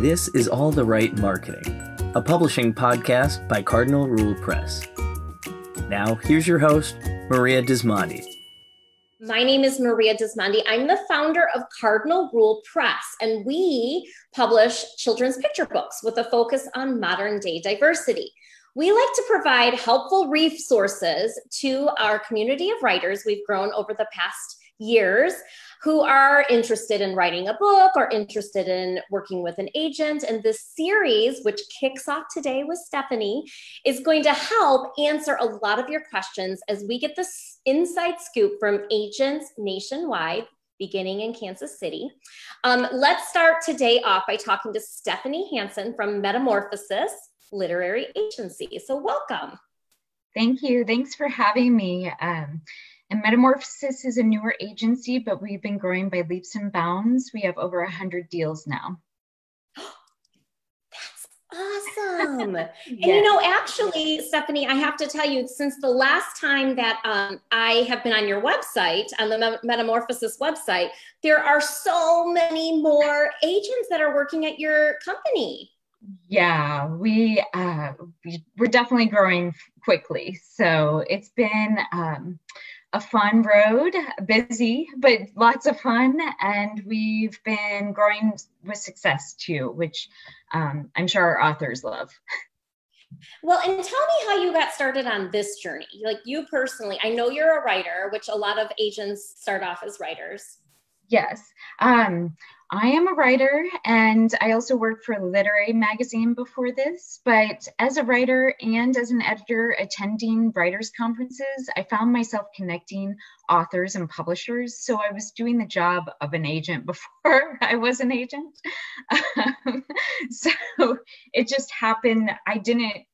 This is All the Right Marketing, a publishing podcast by Cardinal Rule Press. Now, here's your host, Maria Dismondy. My name is Maria Dismondy. I'm the founder of Cardinal Rule Press, and we publish children's picture books with a focus on modern day diversity. We like to provide helpful resources to our community of writers we've grown over the past years who are interested in writing a book or interested in working with an agent. And this series, which kicks off today with Stephanie, is going to help answer a lot of your questions as we get this inside scoop from agents nationwide beginning in Kansas City. Um, let's start today off by talking to Stephanie Hansen from Metamorphosis Literary Agency. So, welcome. Thank you. Thanks for having me. Um, and Metamorphosis is a newer agency, but we've been growing by leaps and bounds. We have over 100 deals now. That's awesome. yes. And you know, actually, Stephanie, I have to tell you, since the last time that um, I have been on your website, on the Metamorphosis website, there are so many more agents that are working at your company. Yeah, we, uh, we we're definitely growing quickly. So it's been um, a fun road, busy, but lots of fun. And we've been growing with success too, which um, I'm sure our authors love. Well, and tell me how you got started on this journey. Like you personally, I know you're a writer, which a lot of agents start off as writers. Yes. Um, I am a writer and I also worked for a literary magazine before this. But as a writer and as an editor attending writers' conferences, I found myself connecting authors and publishers. So I was doing the job of an agent before I was an agent. Um, so it just happened. I didn't,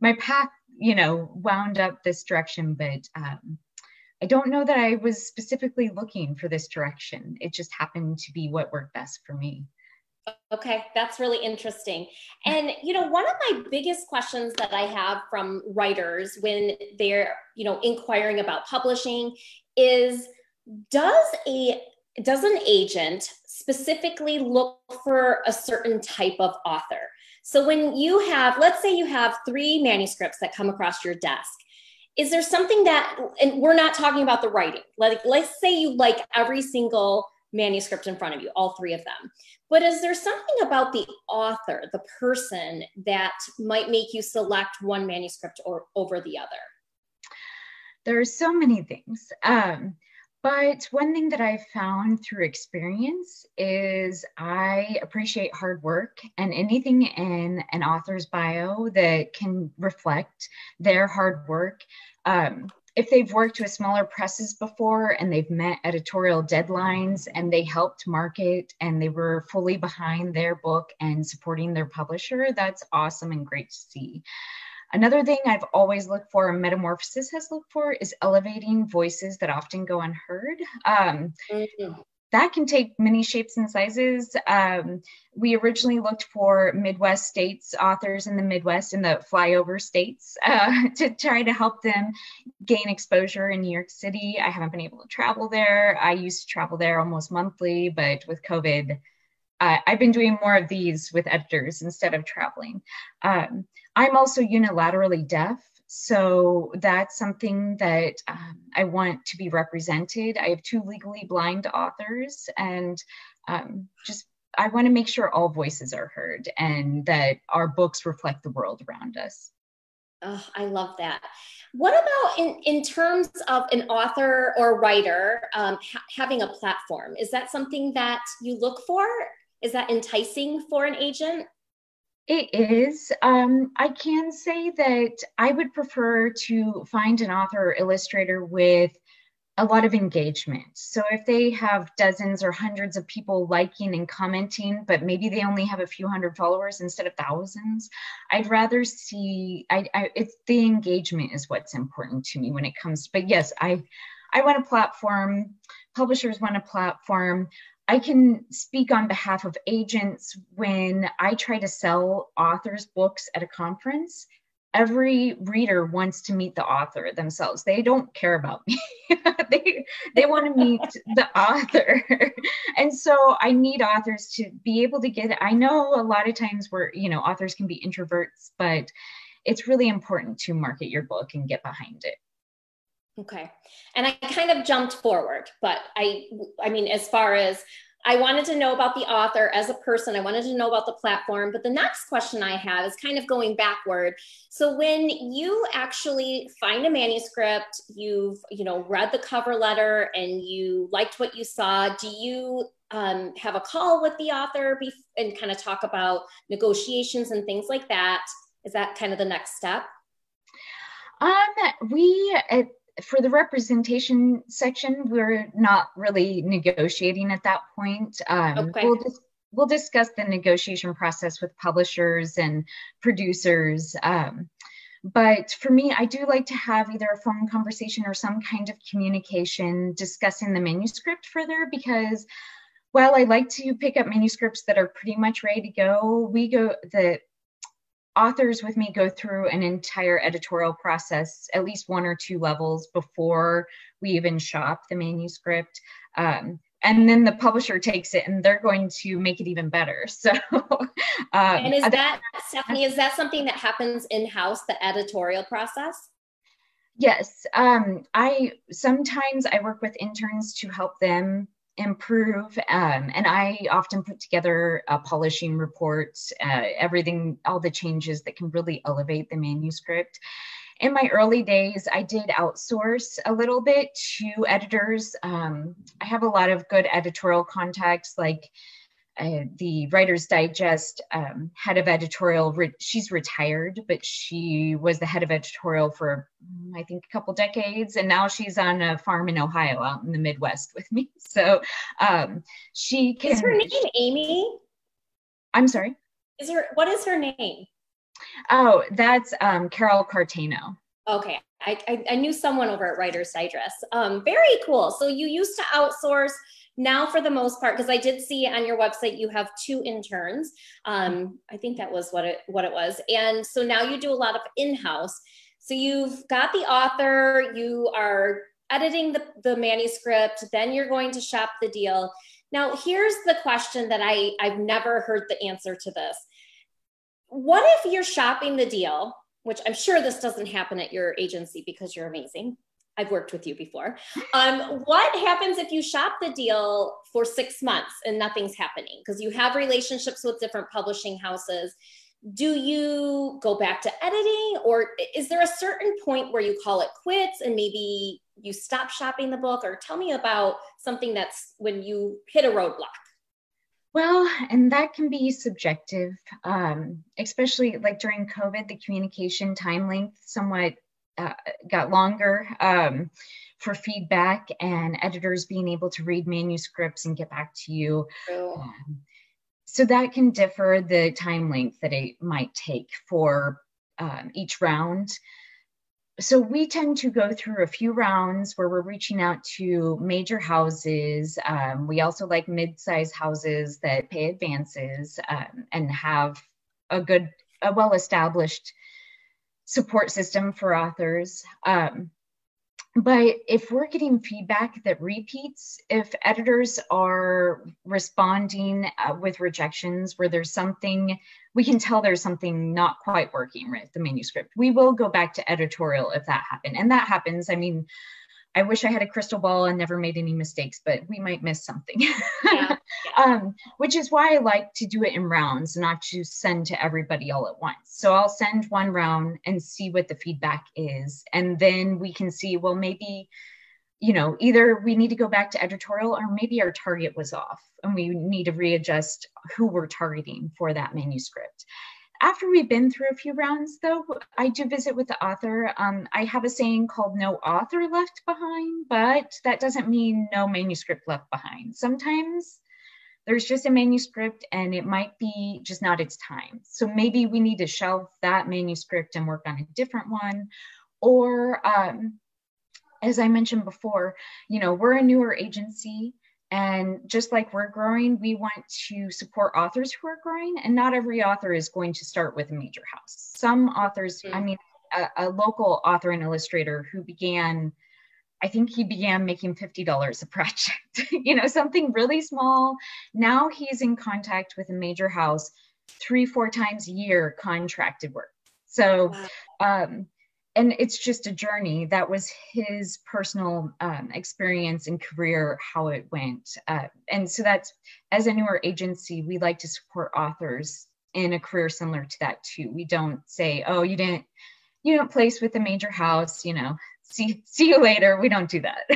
my path, you know, wound up this direction, but um, I don't know that I was specifically looking for this direction. It just happened to be what worked best for me. Okay, that's really interesting. And you know, one of my biggest questions that I have from writers when they're, you know, inquiring about publishing is does a does an agent specifically look for a certain type of author? So when you have, let's say you have 3 manuscripts that come across your desk is there something that and we're not talking about the writing. Like let's say you like every single manuscript in front of you all three of them. But is there something about the author the person that might make you select one manuscript or over the other? There are so many things. Um, but one thing that I've found through experience is I appreciate hard work and anything in an author's bio that can reflect their hard work. Um, if they've worked with smaller presses before and they've met editorial deadlines and they helped market and they were fully behind their book and supporting their publisher, that's awesome and great to see. Another thing I've always looked for and Metamorphosis has looked for is elevating voices that often go unheard. Um, mm-hmm. That can take many shapes and sizes. Um, we originally looked for Midwest states, authors in the Midwest and the flyover states uh, to try to help them gain exposure in New York City. I haven't been able to travel there. I used to travel there almost monthly, but with COVID, uh, I've been doing more of these with editors instead of traveling. Um, I'm also unilaterally deaf, so that's something that um, I want to be represented. I have two legally blind authors, and um, just I want to make sure all voices are heard and that our books reflect the world around us. Oh, I love that. What about in, in terms of an author or writer um, ha- having a platform? Is that something that you look for? Is that enticing for an agent? It is. Um, I can say that I would prefer to find an author or illustrator with a lot of engagement. So if they have dozens or hundreds of people liking and commenting, but maybe they only have a few hundred followers instead of thousands, I'd rather see. I, I it's the engagement is what's important to me when it comes. But yes, I I want a platform. Publishers want a platform. I can speak on behalf of agents when I try to sell authors' books at a conference. every reader wants to meet the author themselves. They don't care about me. they they want to meet the author. and so I need authors to be able to get it. I know a lot of times where, you know, authors can be introverts, but it's really important to market your book and get behind it. Okay. And I kind of jumped forward, but I I mean as far as I wanted to know about the author as a person. I wanted to know about the platform. But the next question I have is kind of going backward. So when you actually find a manuscript, you've you know read the cover letter and you liked what you saw. Do you um, have a call with the author and kind of talk about negotiations and things like that? Is that kind of the next step? Um, we for the representation section, we're not really negotiating at that point. Um, okay. We'll just we'll discuss the negotiation process with publishers and producers. Um, but for me, I do like to have either a phone conversation or some kind of communication discussing the manuscript further because while I like to pick up manuscripts that are pretty much ready to go, we go the authors with me go through an entire editorial process, at least one or two levels before we even shop the manuscript. Um, and then the publisher takes it and they're going to make it even better. So, um, and is that, Stephanie, is that something that happens in house, the editorial process? Yes. Um, I sometimes I work with interns to help them improve. Um, and I often put together a polishing reports, uh, everything, all the changes that can really elevate the manuscript. In my early days, I did outsource a little bit to editors. Um, I have a lot of good editorial contacts, like uh, the Writer's Digest um, head of editorial. Re- she's retired, but she was the head of editorial for I think a couple decades, and now she's on a farm in Ohio, out in the Midwest with me. So um, she can. Is her name Amy? I'm sorry. Is her what is her name? Oh, that's um, Carol Cartano. Okay, I, I, I, knew someone over at Writer's Digest. Um, very cool. So you used to outsource now for the most part because i did see on your website you have two interns um, i think that was what it what it was. And so now you do a lot of in-house. So you've got the author you are editing the, the manuscript then you're going to shop the deal. Now here's the question that i i've never heard the answer to this. What if you're shopping the deal which i'm sure this doesn't happen at your agency because you're amazing I've worked with you before. Um, what happens if you shop the deal for six months and nothing's happening? Because you have relationships with different publishing houses. Do you go back to editing, or is there a certain point where you call it quits and maybe you stop shopping the book? Or tell me about something that's when you hit a roadblock. Well, and that can be subjective, um, especially like during COVID, the communication time length somewhat uh, got longer um, for feedback and editors being able to read manuscripts and get back to you. Um, so that can differ the time length that it might take for um, each round. So we tend to go through a few rounds where we're reaching out to major houses. Um, we also like mid-size houses that pay advances um, and have a good, a well-established support system for authors. Um, but if we're getting feedback that repeats, if editors are responding uh, with rejections where there's something, we can tell there's something not quite working with the manuscript, we will go back to editorial if that happened. And that happens. I mean, I wish I had a crystal ball and never made any mistakes, but we might miss something. Yeah. um, which is why I like to do it in rounds, not to send to everybody all at once. So I'll send one round and see what the feedback is. And then we can see, well, maybe, you know, either we need to go back to editorial or maybe our target was off and we need to readjust who we're targeting for that manuscript after we've been through a few rounds, though, I do visit with the author. Um, I have a saying called no author left behind, but that doesn't mean no manuscript left behind. Sometimes there's just a manuscript and it might be just not its time. So maybe we need to shelve that manuscript and work on a different one. Or, um, as I mentioned before, you know, we're a newer agency and just like we're growing, we want to support authors who are growing, and not every author is going to start with a major house. Some authors, mm-hmm. I mean, a, a, local author and illustrator who began, I think he began making $50 a project, you know, something really small. Now he's in contact with a major house three, four times a year, contracted work. So, wow. um, and it's just a journey. That was his personal um, experience and career how it went uh, and so that's as a newer agency we like to support authors in a career similar to that too. We don't say oh you didn't you don't place with a major house you know. See see you later. We don't do that.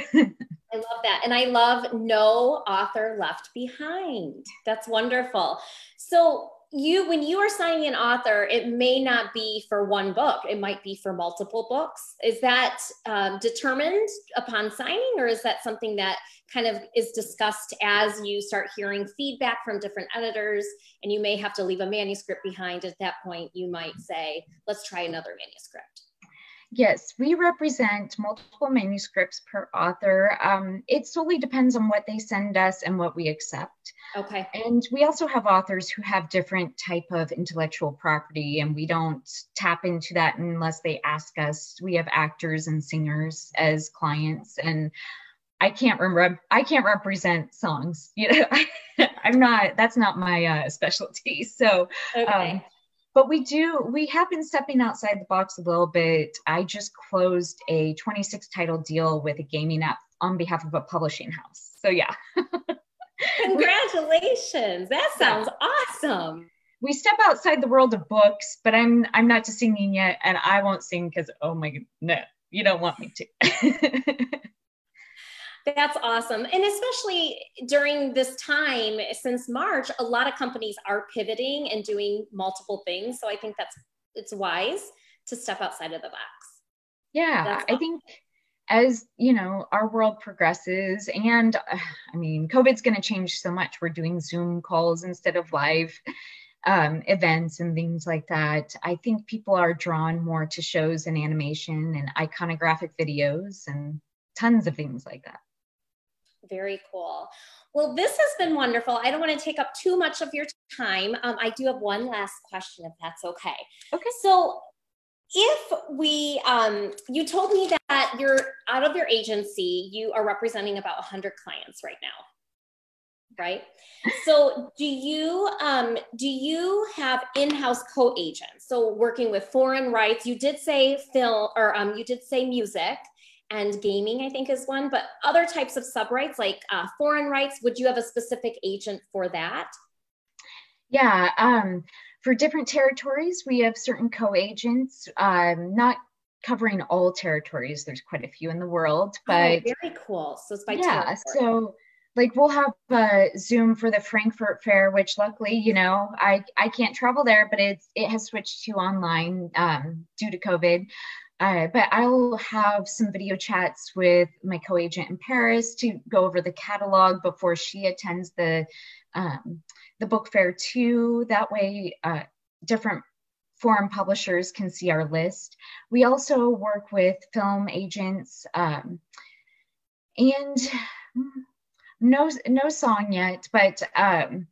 I love that and i love no author left behind. That's wonderful. So you when you are signing an author it may not be for one book. It might be for multiple books. Is that um, determined upon signing or is that something that kind of is discussed as you start hearing feedback from different editors and you may have to leave a manuscript behind? At that point you might say let's try another manuscript Yes, we represent multiple manuscripts per author. Um, it solely depends on what they send us and what we accept. Okay. And we also have authors who have different type of intellectual property, and we don't tap into that unless they ask us. We have actors and singers as clients, and I can't remember. I can't represent songs. You know, I'm not. That's not my uh, specialty. So. Okay. Um, but we do we have been stepping outside the box a little bit. I just closed a 26 title deal with a gaming app on behalf of a publishing house. So yeah. Congratulations. That sounds yeah. awesome. We step outside the world of books but i'm i'm not to singing yet and i won't sing because oh my no you don't want me to That's awesome. And especially during this time since March, a lot of companies are pivoting and doing multiple things. So I think that's it's wise to step outside of the box. Yeah, awesome. I think as you know our world progresses and uh, i mean covid's going to change so much we're doing zoom calls instead of live um, events and things like that i think people are drawn more to shows and animation and iconographic videos and tons of things like that very cool. Well, this has been wonderful. I don't want to take up too much of your time. Um, I do have one last question, if that's okay. Okay. So, if we, um, you told me that you're out of your agency, you are representing about 100 clients right now, right? so, do you um, do you have in-house co-agents? So, working with foreign rights, you did say film, or um, you did say music and gaming, I think, is one. But other types of sub rights, like uh, foreign rights, would you have a specific agent for that? Yeah, um, for different territories, we have certain co agents, um, not covering all territories. There's quite a few in the world, oh, but oh, very cool. So it's by yeah. Territory. So like we'll have uh, Zoom for the Frankfurt Fair, which luckily, you know, I I can't travel there, but it's it has switched to online um, due to COVID. Uh, but I'll have some video chats with my co-agent in Paris to go over the catalog before she attends the um, the book fair too. That way, uh, different foreign publishers can see our list. We also work with film agents, um, and no no song yet, but um,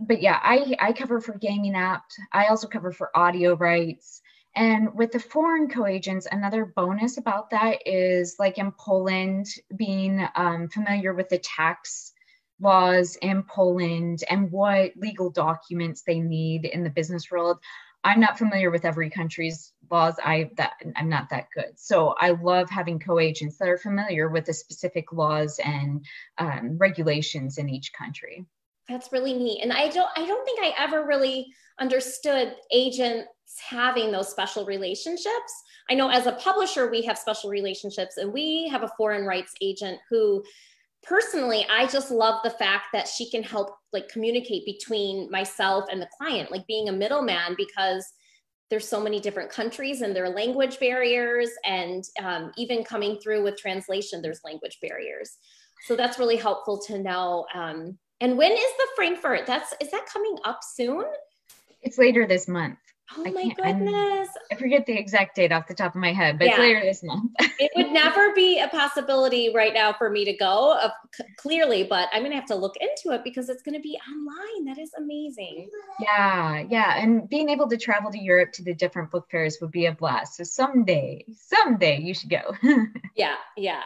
but yeah, I I cover for Gaming App. I also cover for audio rights. And with the foreign co-agents, another bonus about that is like in Poland, being um, familiar with the tax laws in Poland and what legal documents they need in the business world. I'm not familiar with every country's laws. I that I'm not that good. So I love having co-agents that are familiar with the specific laws and um, regulations in each country. That's really neat. And I don't I don't think I ever really understood agents having those special relationships. I know as a publisher we have special relationships and we have a foreign rights agent who personally I just love the fact that she can help like communicate between myself and the client, like being a middleman because there's so many different countries and there are language barriers and um, even coming through with translation there's language barriers so that's really helpful to know um, and when is the Frankfurt? That's is that coming up soon? It's later this month. Oh I my goodness. I forget the exact date off the top of my head, but yeah. it's later this month. it would never be a possibility right now for me to go, uh, c- clearly, but I'm going to have to look into it because it's going to be online. That is amazing. Yeah, yeah. And being able to travel to Europe to the different book fairs would be a blast. So someday, someday you should go. yeah, yeah.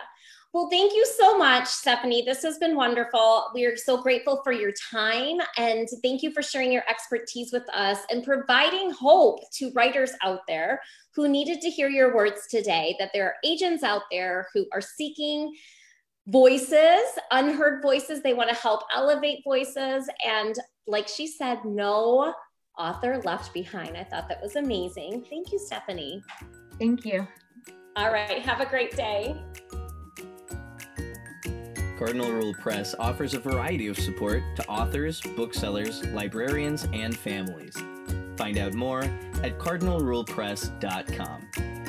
Well, thank you so much, Stephanie. This has been wonderful. We are so grateful for your time and thank you for sharing your expertise with us and providing hope to writers out there who needed to hear your words today that there are agents out there who are seeking voices, unheard voices. They want to help elevate voices. And like she said, no author left behind. I thought that was amazing. Thank you, Stephanie. Thank you. All right. Have a great day. Cardinal Rule Press offers a variety of support to authors, booksellers, librarians, and families. Find out more at cardinalrulepress.com.